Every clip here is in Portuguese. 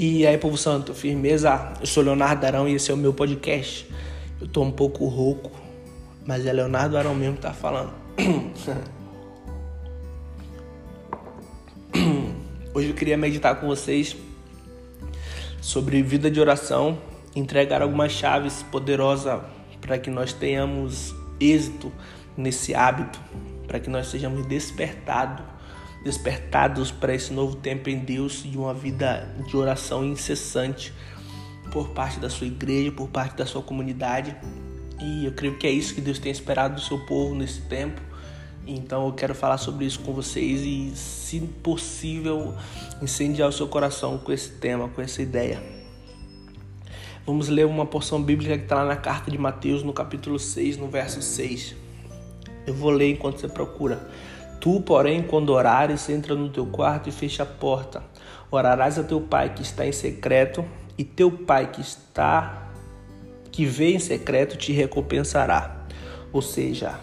E aí, povo santo, firmeza? Eu sou Leonardo Arão e esse é o meu podcast. Eu tô um pouco rouco, mas é Leonardo Arão mesmo que tá falando. Hoje eu queria meditar com vocês sobre vida de oração, entregar algumas chaves poderosas para que nós tenhamos êxito nesse hábito, para que nós sejamos despertados despertados para esse novo tempo em Deus e uma vida de oração incessante por parte da sua igreja, por parte da sua comunidade. E eu creio que é isso que Deus tem esperado do seu povo nesse tempo. Então eu quero falar sobre isso com vocês e, se possível, incendiar o seu coração com esse tema, com essa ideia. Vamos ler uma porção bíblica que está lá na carta de Mateus, no capítulo 6, no verso 6. Eu vou ler enquanto você procura. Tu, porém, quando orares, entra no teu quarto e fecha a porta. Orarás a teu pai que está em secreto, e teu pai que está que vê em secreto te recompensará. Ou seja,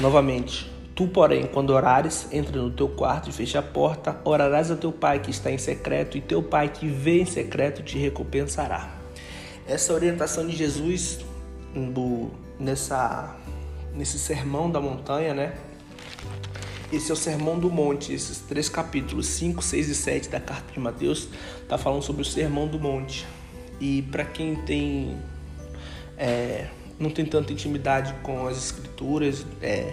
novamente, tu, porém, quando orares, entra no teu quarto e fecha a porta. Orarás a teu pai que está em secreto, e teu pai que vê em secreto te recompensará. Essa orientação de Jesus nessa nesse sermão da montanha, né? Esse é o Sermão do Monte, esses três capítulos, 5, 6 e 7 da carta de Mateus, tá falando sobre o Sermão do Monte. E para quem tem é, não tem tanta intimidade com as escrituras, é,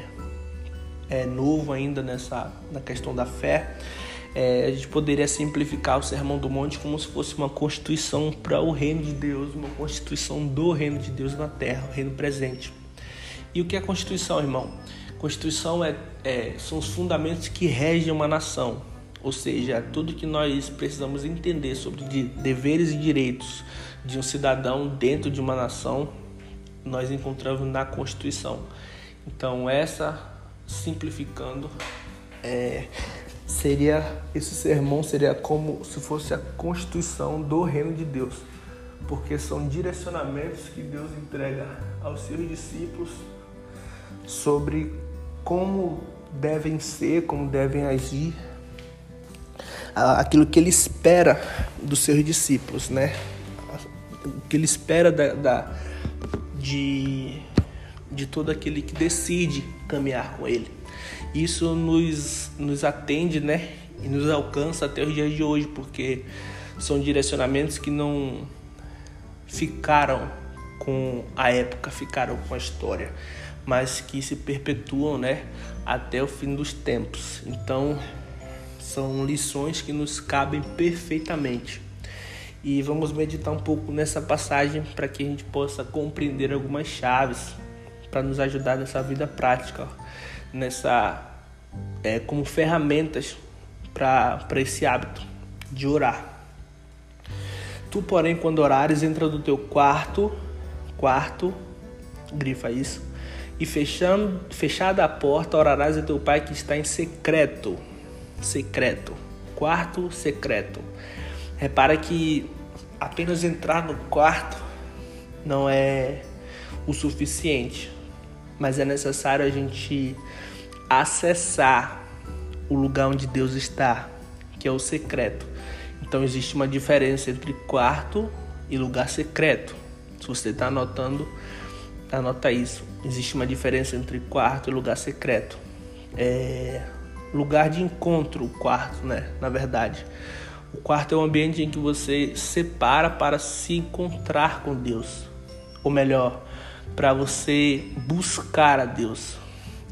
é novo ainda nessa na questão da fé, é, a gente poderia simplificar o Sermão do Monte como se fosse uma constituição para o reino de Deus, uma constituição do reino de Deus na terra, o reino presente. E o que é Constituição, irmão? Constituição é, é, são os fundamentos que regem uma nação, ou seja, tudo que nós precisamos entender sobre de, deveres e direitos de um cidadão dentro de uma nação, nós encontramos na Constituição. Então, essa, simplificando, é, seria esse sermão seria como se fosse a Constituição do Reino de Deus, porque são direcionamentos que Deus entrega aos seus discípulos sobre como devem ser, como devem agir, aquilo que ele espera dos seus discípulos, né? O que ele espera da, da, de, de todo aquele que decide caminhar com ele. Isso nos, nos atende, né? E nos alcança até os dias de hoje, porque são direcionamentos que não ficaram com a época, ficaram com a história mas que se perpetuam, né, até o fim dos tempos. Então, são lições que nos cabem perfeitamente. E vamos meditar um pouco nessa passagem para que a gente possa compreender algumas chaves para nos ajudar nessa vida prática, nessa é, como ferramentas para esse hábito de orar. Tu, porém, quando orares, entra do teu quarto, quarto, grifa isso, e fechando, fechada a porta, orarás a teu pai que está em secreto. Secreto. Quarto secreto. Repara que apenas entrar no quarto não é o suficiente, mas é necessário a gente acessar o lugar onde Deus está, que é o secreto. Então existe uma diferença entre quarto e lugar secreto. Se você está anotando, anota isso. Existe uma diferença entre quarto e lugar secreto. É lugar de encontro, o quarto, né? Na verdade, o quarto é um ambiente em que você separa para se encontrar com Deus, ou melhor, para você buscar a Deus.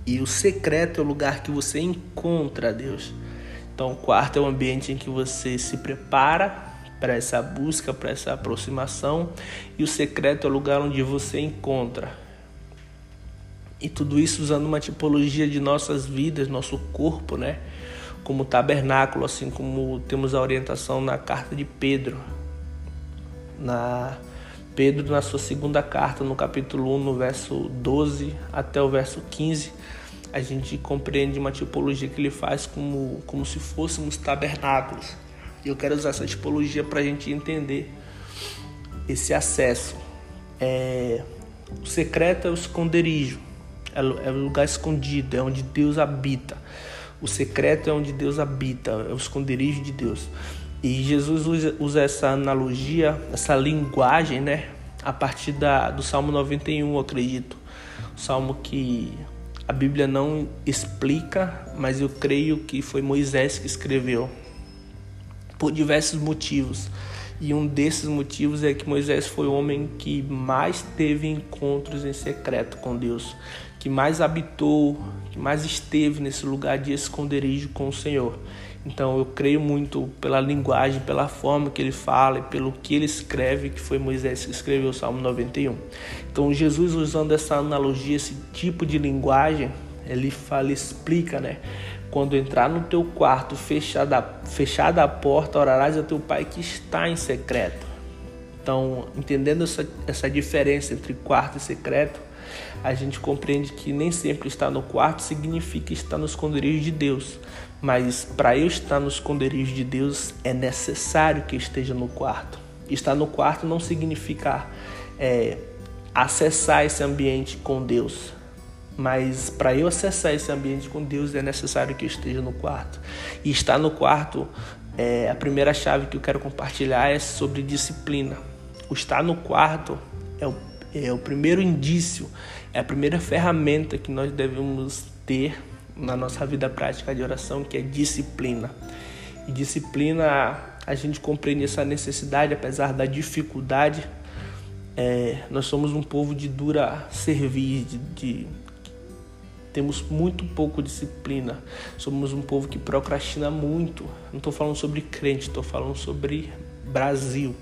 E o secreto é o lugar que você encontra a Deus. Então, o quarto é o ambiente em que você se prepara para essa busca, para essa aproximação, e o secreto é o lugar onde você encontra. E tudo isso usando uma tipologia de nossas vidas, nosso corpo, né? Como tabernáculo, assim como temos a orientação na carta de Pedro. Na Pedro, na sua segunda carta, no capítulo 1, no verso 12 até o verso 15, a gente compreende uma tipologia que ele faz como, como se fôssemos tabernáculos. E eu quero usar essa tipologia para a gente entender esse acesso. É, o secreto é o esconderijo, é, é o lugar escondido, é onde Deus habita. O secreto é onde Deus habita, é o esconderijo de Deus. E Jesus usa, usa essa analogia, essa linguagem, né? A partir da, do Salmo 91, eu acredito. O salmo que a Bíblia não explica, mas eu creio que foi Moisés que escreveu. Por diversos motivos. E um desses motivos é que Moisés foi o homem que mais teve encontros em secreto com Deus, que mais habitou, que mais esteve nesse lugar de esconderijo com o Senhor. Então eu creio muito pela linguagem, pela forma que ele fala e pelo que ele escreve, que foi Moisés que escreveu o Salmo 91. Então Jesus usando essa analogia, esse tipo de linguagem, ele fala, explica, né? Quando entrar no teu quarto, fechada, fechada a porta, orarás a teu pai que está em secreto. Então, entendendo essa, essa diferença entre quarto e secreto, a gente compreende que nem sempre estar no quarto significa estar no esconderijo de Deus, mas para eu estar no esconderijo de Deus é necessário que esteja no quarto. Estar no quarto não significa é, acessar esse ambiente com Deus, mas para eu acessar esse ambiente com Deus é necessário que eu esteja no quarto. E estar no quarto, é, a primeira chave que eu quero compartilhar é sobre disciplina. O estar no quarto é o, é o primeiro indício, é a primeira ferramenta que nós devemos ter na nossa vida prática de oração, que é disciplina. E disciplina, a gente compreende essa necessidade, apesar da dificuldade. É, nós somos um povo de dura servir, de, de, temos muito pouco disciplina. Somos um povo que procrastina muito. Não estou falando sobre crente, estou falando sobre Brasil.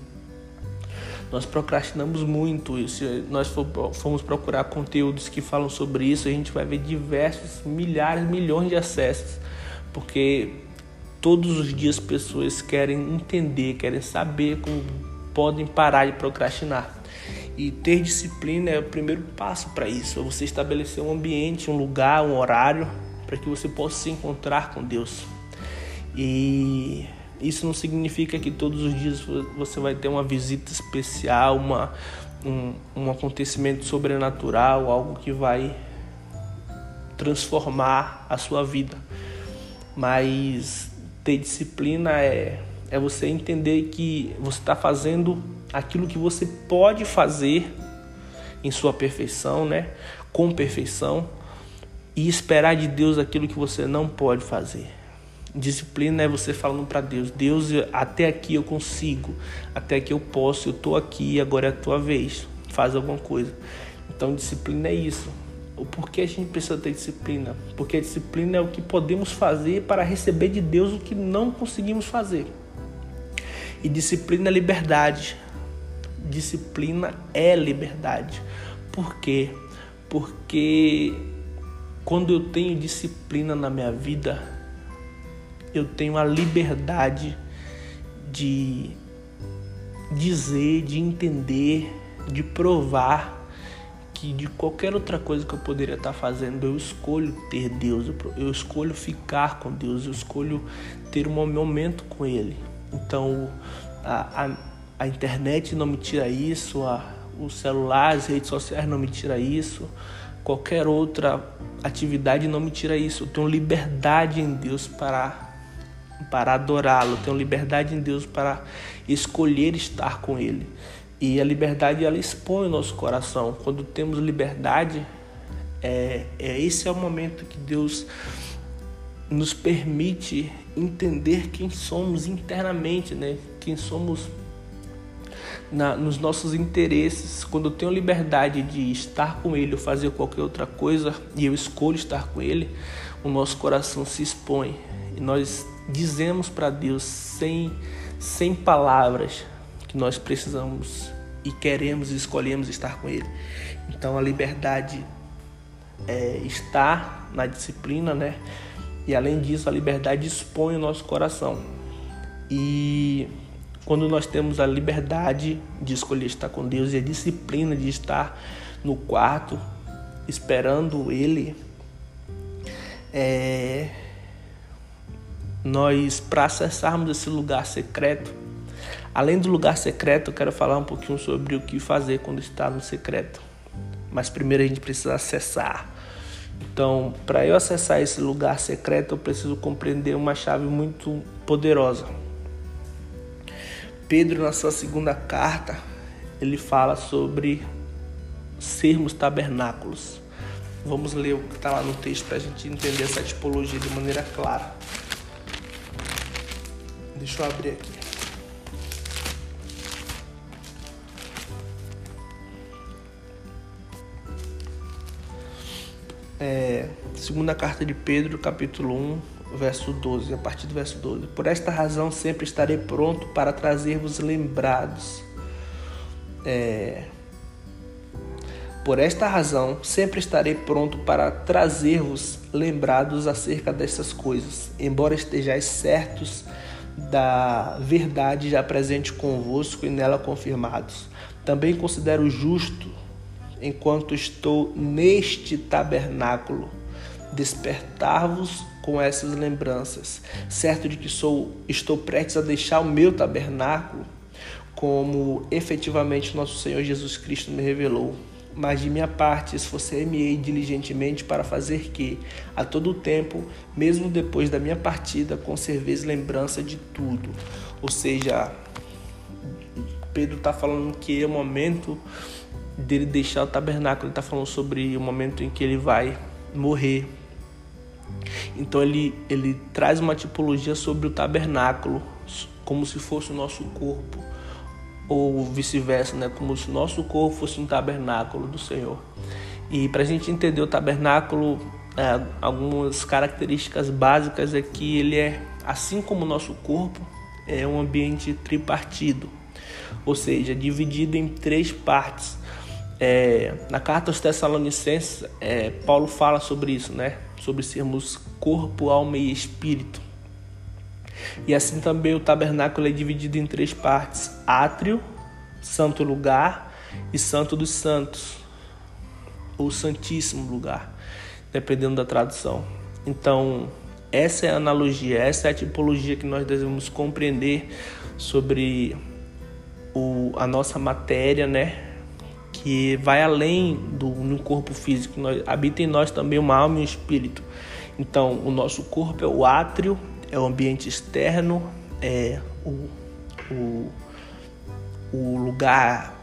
Nós procrastinamos muito. E se nós formos procurar conteúdos que falam sobre isso, a gente vai ver diversos, milhares, milhões de acessos. Porque todos os dias pessoas querem entender, querem saber como podem parar de procrastinar. E ter disciplina é o primeiro passo para isso. É você estabelecer um ambiente, um lugar, um horário para que você possa se encontrar com Deus. E isso não significa que todos os dias você vai ter uma visita especial, uma, um, um acontecimento sobrenatural, algo que vai transformar a sua vida. Mas ter disciplina é, é você entender que você está fazendo aquilo que você pode fazer em sua perfeição, né? Com perfeição e esperar de Deus aquilo que você não pode fazer. Disciplina é você falando para Deus: Deus, até aqui eu consigo, até aqui eu posso, eu estou aqui, agora é a tua vez, faz alguma coisa. Então, disciplina é isso. O porquê a gente precisa ter disciplina? Porque a disciplina é o que podemos fazer para receber de Deus o que não conseguimos fazer. E disciplina é liberdade. Disciplina é liberdade. Por quê? Porque quando eu tenho disciplina na minha vida, eu tenho a liberdade de dizer, de entender, de provar que de qualquer outra coisa que eu poderia estar fazendo, eu escolho ter Deus, eu escolho ficar com Deus, eu escolho ter um momento com Ele. Então, a, a, a internet não me tira isso, a, o celular, as redes sociais não me tira isso, qualquer outra atividade não me tira isso. Eu tenho liberdade em Deus para para adorá-lo, tenho liberdade em Deus para escolher estar com Ele. E a liberdade ela expõe o nosso coração. Quando temos liberdade, é, é esse é o momento que Deus nos permite entender quem somos internamente, né? Quem somos na, nos nossos interesses. Quando eu tenho liberdade de estar com Ele ou fazer qualquer outra coisa e eu escolho estar com Ele, o nosso coração se expõe e nós dizemos para Deus sem, sem palavras que nós precisamos e queremos e escolhemos estar com Ele. Então a liberdade é, está na disciplina, né? E além disso, a liberdade expõe o nosso coração. E quando nós temos a liberdade de escolher estar com Deus e a disciplina de estar no quarto esperando Ele, é, nós, para acessarmos esse lugar secreto, além do lugar secreto, eu quero falar um pouquinho sobre o que fazer quando está no secreto. Mas primeiro a gente precisa acessar. Então, para eu acessar esse lugar secreto, eu preciso compreender uma chave muito poderosa. Pedro, na sua segunda carta, ele fala sobre sermos tabernáculos. Vamos ler o que está lá no texto para a gente entender essa tipologia de maneira clara. Deixa eu abrir aqui. É, segunda carta de Pedro, capítulo 1, verso 12, a partir do verso 12. Por esta razão sempre estarei pronto para trazer-vos lembrados. É, por esta razão, sempre estarei pronto para trazer-vos lembrados acerca dessas coisas, embora estejais certos da verdade já presente convosco e nela confirmados. Também considero justo, enquanto estou neste tabernáculo, despertar-vos com essas lembranças, certo de que sou estou prestes a deixar o meu tabernáculo, como efetivamente nosso Senhor Jesus Cristo me revelou mas de minha parte esforcei-me diligentemente para fazer que, a todo tempo, mesmo depois da minha partida, conserveis lembrança de tudo. Ou seja, Pedro está falando que é o momento dele deixar o tabernáculo, ele está falando sobre o momento em que ele vai morrer. Então ele, ele traz uma tipologia sobre o tabernáculo, como se fosse o nosso corpo ou vice-versa, né? como se nosso corpo fosse um tabernáculo do Senhor. E para a gente entender o tabernáculo, é, algumas características básicas é que ele é, assim como o nosso corpo, é um ambiente tripartido, ou seja, dividido em três partes. É, na carta aos Tessalonicenses, é, Paulo fala sobre isso, né? Sobre sermos corpo, alma e espírito. E assim também o tabernáculo é dividido em três partes: átrio, santo lugar e santo dos santos, ou santíssimo lugar, dependendo da tradução. Então, essa é a analogia, essa é a tipologia que nós devemos compreender sobre o, a nossa matéria, né? Que vai além do no corpo físico. Nós, habita em nós também uma alma e um espírito. Então, o nosso corpo é o átrio, é o ambiente externo, é o, o, o lugar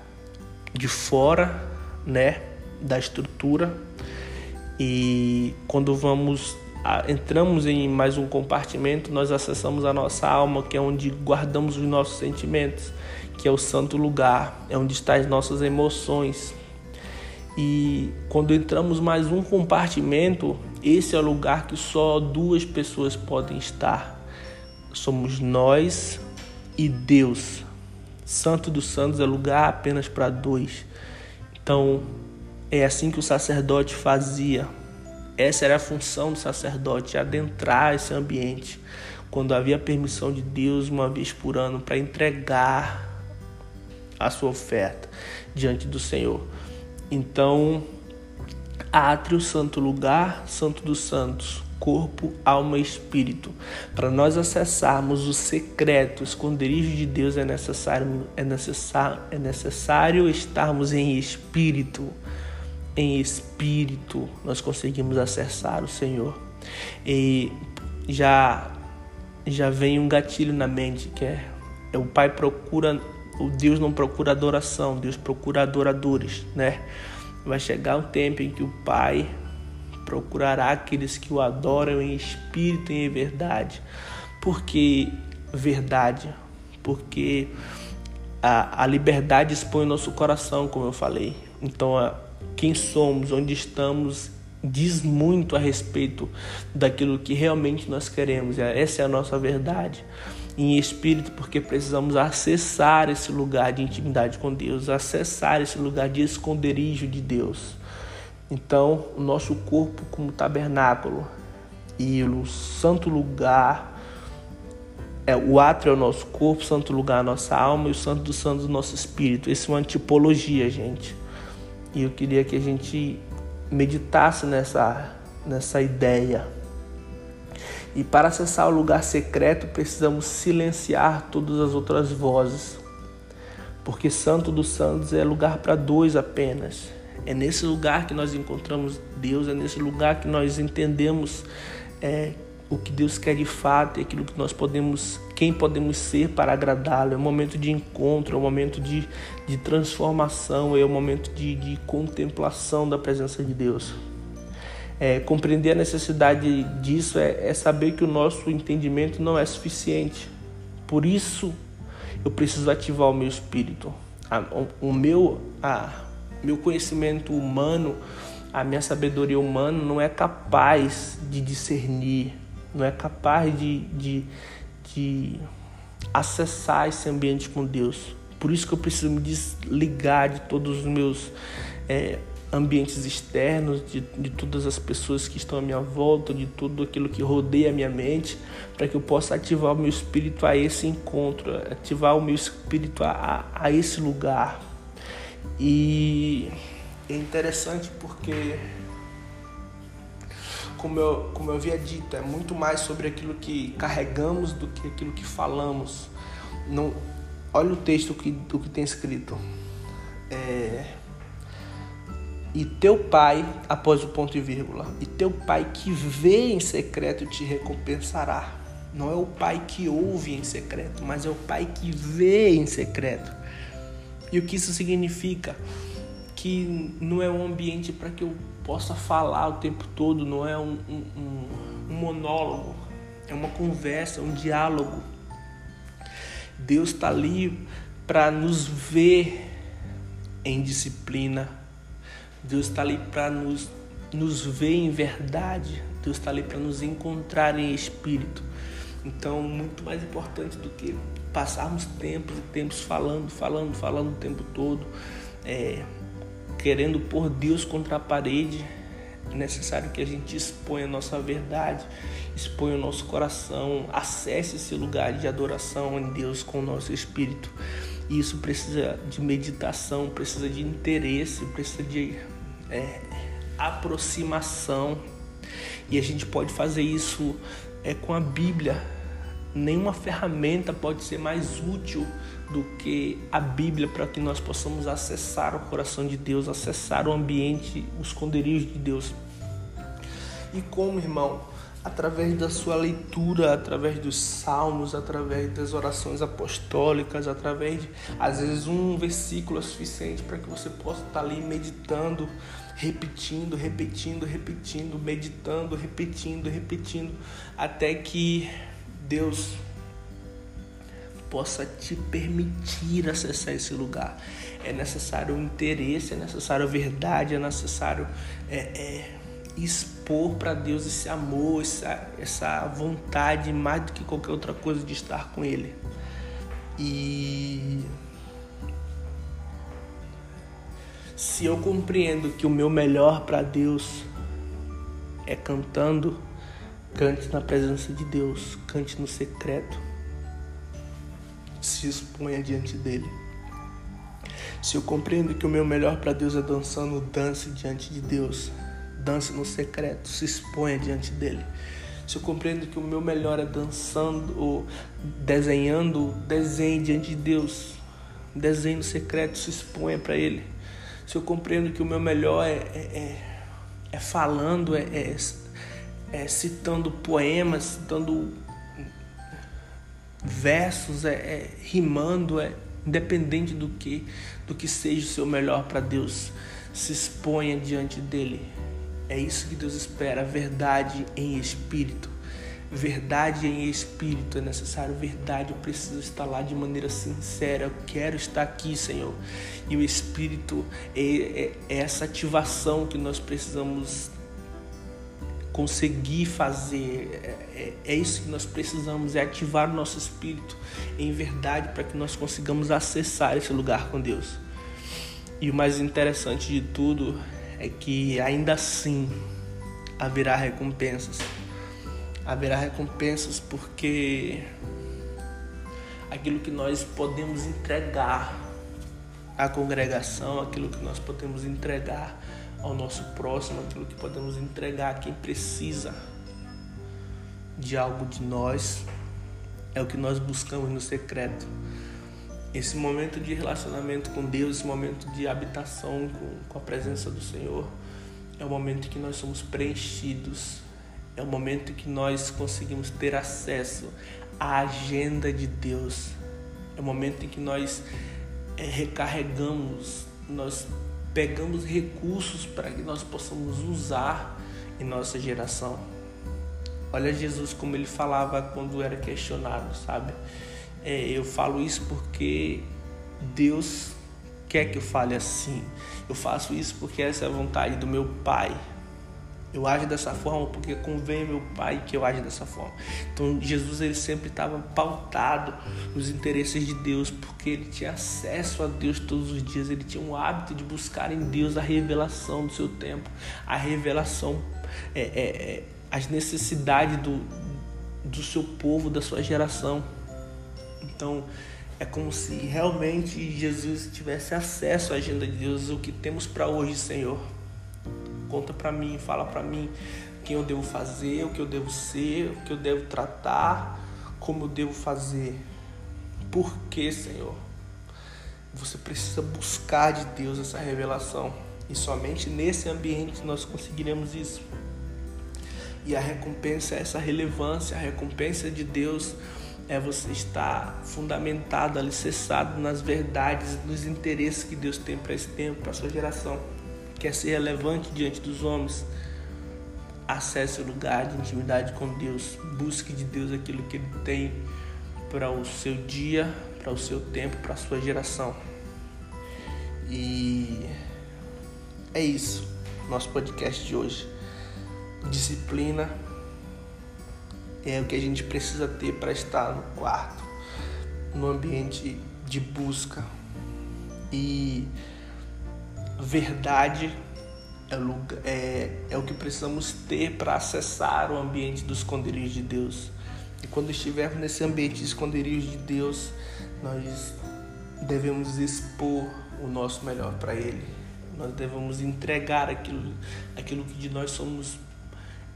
de fora, né, da estrutura. E quando vamos entramos em mais um compartimento, nós acessamos a nossa alma, que é onde guardamos os nossos sentimentos, que é o santo lugar, é onde estão as nossas emoções. E quando entramos mais um compartimento, esse é o lugar que só duas pessoas podem estar. Somos nós e Deus. Santo dos Santos é lugar apenas para dois. Então, é assim que o sacerdote fazia. Essa era a função do sacerdote, adentrar esse ambiente quando havia permissão de Deus uma vez por ano para entregar a sua oferta diante do Senhor. Então, átrio, santo lugar, santo dos santos, corpo, alma e espírito. Para nós acessarmos o secreto, o esconderijo de Deus é necessário, é necessário, é necessário estarmos em espírito. Em espírito nós conseguimos acessar o Senhor. E já já vem um gatilho na mente que é, é o Pai procura, o Deus não procura adoração, Deus procura adoradores, né? Vai chegar um tempo em que o Pai procurará aqueles que o adoram em espírito e em verdade. Porque verdade, porque a, a liberdade expõe o nosso coração, como eu falei. Então, a, quem somos, onde estamos, diz muito a respeito daquilo que realmente nós queremos. Essa é a nossa verdade em espírito, porque precisamos acessar esse lugar de intimidade com Deus, acessar esse lugar de esconderijo de Deus. Então, o nosso corpo como tabernáculo e o santo lugar é o átrio é o nosso corpo, o santo lugar é a nossa alma e o santo dos santos o nosso espírito. Isso é uma tipologia, gente. E eu queria que a gente meditasse nessa nessa ideia. E para acessar o lugar secreto, precisamos silenciar todas as outras vozes. Porque Santo dos Santos é lugar para dois apenas. É nesse lugar que nós encontramos Deus, é nesse lugar que nós entendemos é, o que Deus quer de fato e aquilo que nós podemos quem podemos ser para agradá-lo. É um momento de encontro, é um momento de, de transformação, é um momento de, de contemplação da presença de Deus. É, compreender a necessidade disso é, é saber que o nosso entendimento não é suficiente. Por isso, eu preciso ativar o meu espírito. A, o, o meu, a, meu conhecimento humano, a minha sabedoria humana não é capaz de discernir, não é capaz de, de, de acessar esse ambiente com Deus. Por isso que eu preciso me desligar de todos os meus é, ambientes externos, de, de todas as pessoas que estão à minha volta, de tudo aquilo que rodeia a minha mente, para que eu possa ativar o meu espírito a esse encontro, ativar o meu espírito a, a, esse lugar. E é interessante porque, como eu, como eu havia dito, é muito mais sobre aquilo que carregamos do que aquilo que falamos. Não, olha o texto que, do que tem escrito. É, e teu pai, após o ponto e vírgula, e teu pai que vê em secreto te recompensará. Não é o pai que ouve em secreto, mas é o pai que vê em secreto. E o que isso significa? Que não é um ambiente para que eu possa falar o tempo todo, não é um, um, um monólogo, é uma conversa, um diálogo. Deus está ali para nos ver em disciplina, Deus está ali para nos, nos ver em verdade. Deus está ali para nos encontrar em espírito. Então, muito mais importante do que passarmos tempos e tempos falando, falando, falando o tempo todo, é, querendo pôr Deus contra a parede, é necessário que a gente exponha a nossa verdade, exponha o nosso coração, acesse esse lugar de adoração em Deus com o nosso espírito. Isso precisa de meditação, precisa de interesse, precisa de é, aproximação. E a gente pode fazer isso é, com a Bíblia. Nenhuma ferramenta pode ser mais útil do que a Bíblia para que nós possamos acessar o coração de Deus, acessar o ambiente, os esconderijos de Deus. E como, irmão, através da sua leitura, através dos salmos, através das orações apostólicas, através de, às vezes, um versículo é suficiente para que você possa estar ali meditando repetindo, repetindo, repetindo, meditando, repetindo, repetindo, até que Deus possa te permitir acessar esse lugar. É necessário o interesse, é necessário a verdade, é necessário é, é, expor para Deus esse amor, essa, essa vontade, mais do que qualquer outra coisa, de estar com Ele. E Se eu compreendo que o meu melhor para Deus é cantando, cante na presença de Deus, cante no secreto, se exponha diante dele. Se eu compreendo que o meu melhor para Deus é dançando, dance diante de Deus, dance no secreto, se exponha diante dele. Se eu compreendo que o meu melhor é dançando ou desenhando, desenhe diante de Deus, desenhe no secreto, se exponha para ele se eu compreendo que o meu melhor é, é, é, é falando, é, é, é, citando poemas, citando versos, é, é, rimando, é independente do que, do que seja o seu melhor para Deus, se exponha diante dele. É isso que Deus espera, verdade em espírito verdade em espírito, é necessário verdade, eu preciso estar lá de maneira sincera, eu quero estar aqui, Senhor. E o espírito é, é, é essa ativação que nós precisamos conseguir fazer, é, é, é, isso que nós precisamos, é ativar o nosso espírito em verdade para que nós consigamos acessar esse lugar com Deus. E o mais interessante de tudo é que ainda assim haverá recompensas haverá recompensas porque aquilo que nós podemos entregar à congregação, aquilo que nós podemos entregar ao nosso próximo, aquilo que podemos entregar a quem precisa de algo de nós, é o que nós buscamos no secreto. Esse momento de relacionamento com Deus, esse momento de habitação com, com a presença do Senhor, é o momento que nós somos preenchidos é o momento que nós conseguimos ter acesso a agenda de Deus. É o momento em que nós é, recarregamos, nós pegamos recursos para que nós possamos usar em nossa geração. Olha Jesus como ele falava quando era questionado, sabe? É, eu falo isso porque Deus quer que eu fale assim. Eu faço isso porque essa é a vontade do meu Pai. Eu ajo dessa forma porque convém meu Pai que eu aja dessa forma. Então Jesus ele sempre estava pautado nos interesses de Deus porque ele tinha acesso a Deus todos os dias. Ele tinha um hábito de buscar em Deus a revelação do seu tempo, a revelação, é, é, é, as necessidades do, do seu povo, da sua geração. Então é como se realmente Jesus tivesse acesso à agenda de Deus, o que temos para hoje, Senhor Conta para mim, fala para mim quem eu devo fazer, o que eu devo ser, o que eu devo tratar, como eu devo fazer. Por que, Senhor? Você precisa buscar de Deus essa revelação. E somente nesse ambiente nós conseguiremos isso. E a recompensa é essa relevância, a recompensa de Deus é você estar fundamentado, alicerçado nas verdades, nos interesses que Deus tem para esse tempo, para a sua geração quer ser relevante diante dos homens, acesse o lugar de intimidade com Deus, busque de Deus aquilo que Ele tem para o seu dia, para o seu tempo, para a sua geração. E é isso, nosso podcast de hoje. Disciplina é o que a gente precisa ter para estar no quarto, no ambiente de busca. E verdade é, é, é o que precisamos ter para acessar o ambiente do esconderijo de Deus. E quando estivermos nesse ambiente de esconderijo de Deus, nós devemos expor o nosso melhor para Ele. Nós devemos entregar aquilo, aquilo que de nós somos,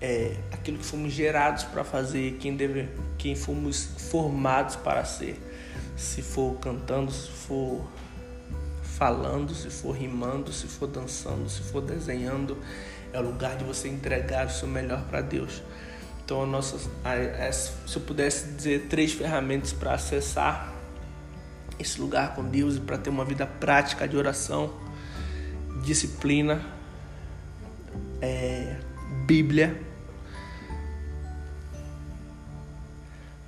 é, aquilo que fomos gerados para fazer, quem, deve, quem fomos formados para ser. Se for cantando, se for falando, se for rimando, se for dançando, se for desenhando, é o lugar de você entregar o seu melhor para Deus. Então, a nossa, a, a, se eu pudesse dizer três ferramentas para acessar esse lugar com Deus e para ter uma vida prática de oração, disciplina, é, Bíblia,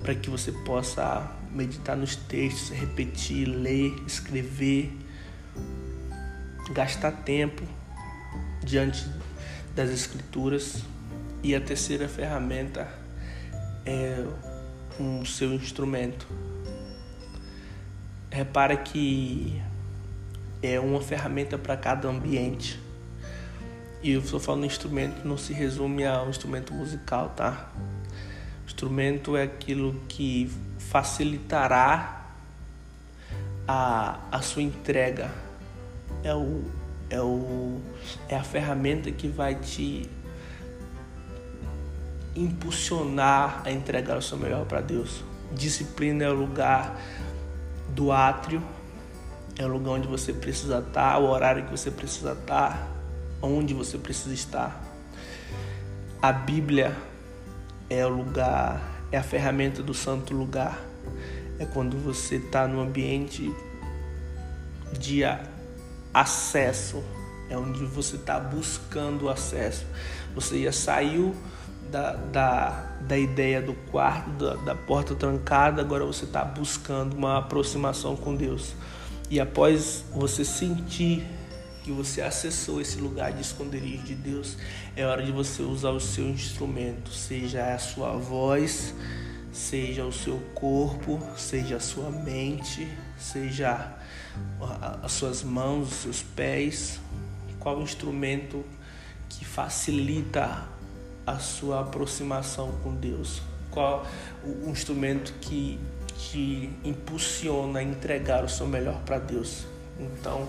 para que você possa meditar nos textos, repetir, ler, escrever, gastar tempo diante das escrituras e a terceira ferramenta é o seu instrumento. Repara que é uma ferramenta para cada ambiente. E eu estou falando instrumento, não se resume a um instrumento musical, tá? Instrumento é aquilo que facilitará a, a sua entrega é o é o é a ferramenta que vai te impulsionar a entregar o seu melhor para Deus. Disciplina é o lugar do átrio, é o lugar onde você precisa estar, o horário que você precisa estar, onde você precisa estar. A Bíblia é o lugar, é a ferramenta do santo lugar. É quando você está no ambiente de acesso, é onde você está buscando acesso. Você já saiu da, da, da ideia do quarto, da, da porta trancada, agora você está buscando uma aproximação com Deus. E após você sentir que você acessou esse lugar de esconderijo de Deus, é hora de você usar o seu instrumento, seja a sua voz, seja o seu corpo, seja a sua mente, seja as suas mãos, os seus pés, qual instrumento que facilita a sua aproximação com Deus, qual o instrumento que te impulsiona a entregar o seu melhor para Deus. Então,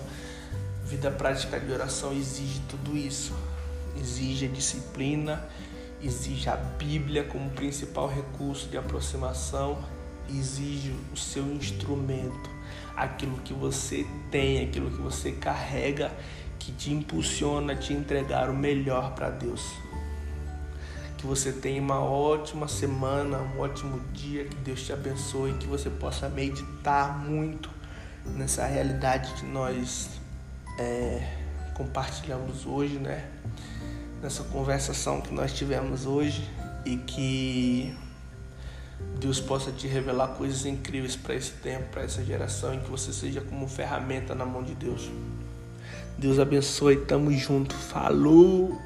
vida prática de oração exige tudo isso, exige a disciplina, exige a Bíblia como principal recurso de aproximação, exige o seu instrumento aquilo que você tem, aquilo que você carrega, que te impulsiona a te entregar o melhor para Deus. Que você tenha uma ótima semana, um ótimo dia, que Deus te abençoe, que você possa meditar muito nessa realidade que nós é, compartilhamos hoje, né? Nessa conversação que nós tivemos hoje e que Deus possa te revelar coisas incríveis para esse tempo, para essa geração, e que você seja como ferramenta na mão de Deus. Deus abençoe, tamo junto. Falou!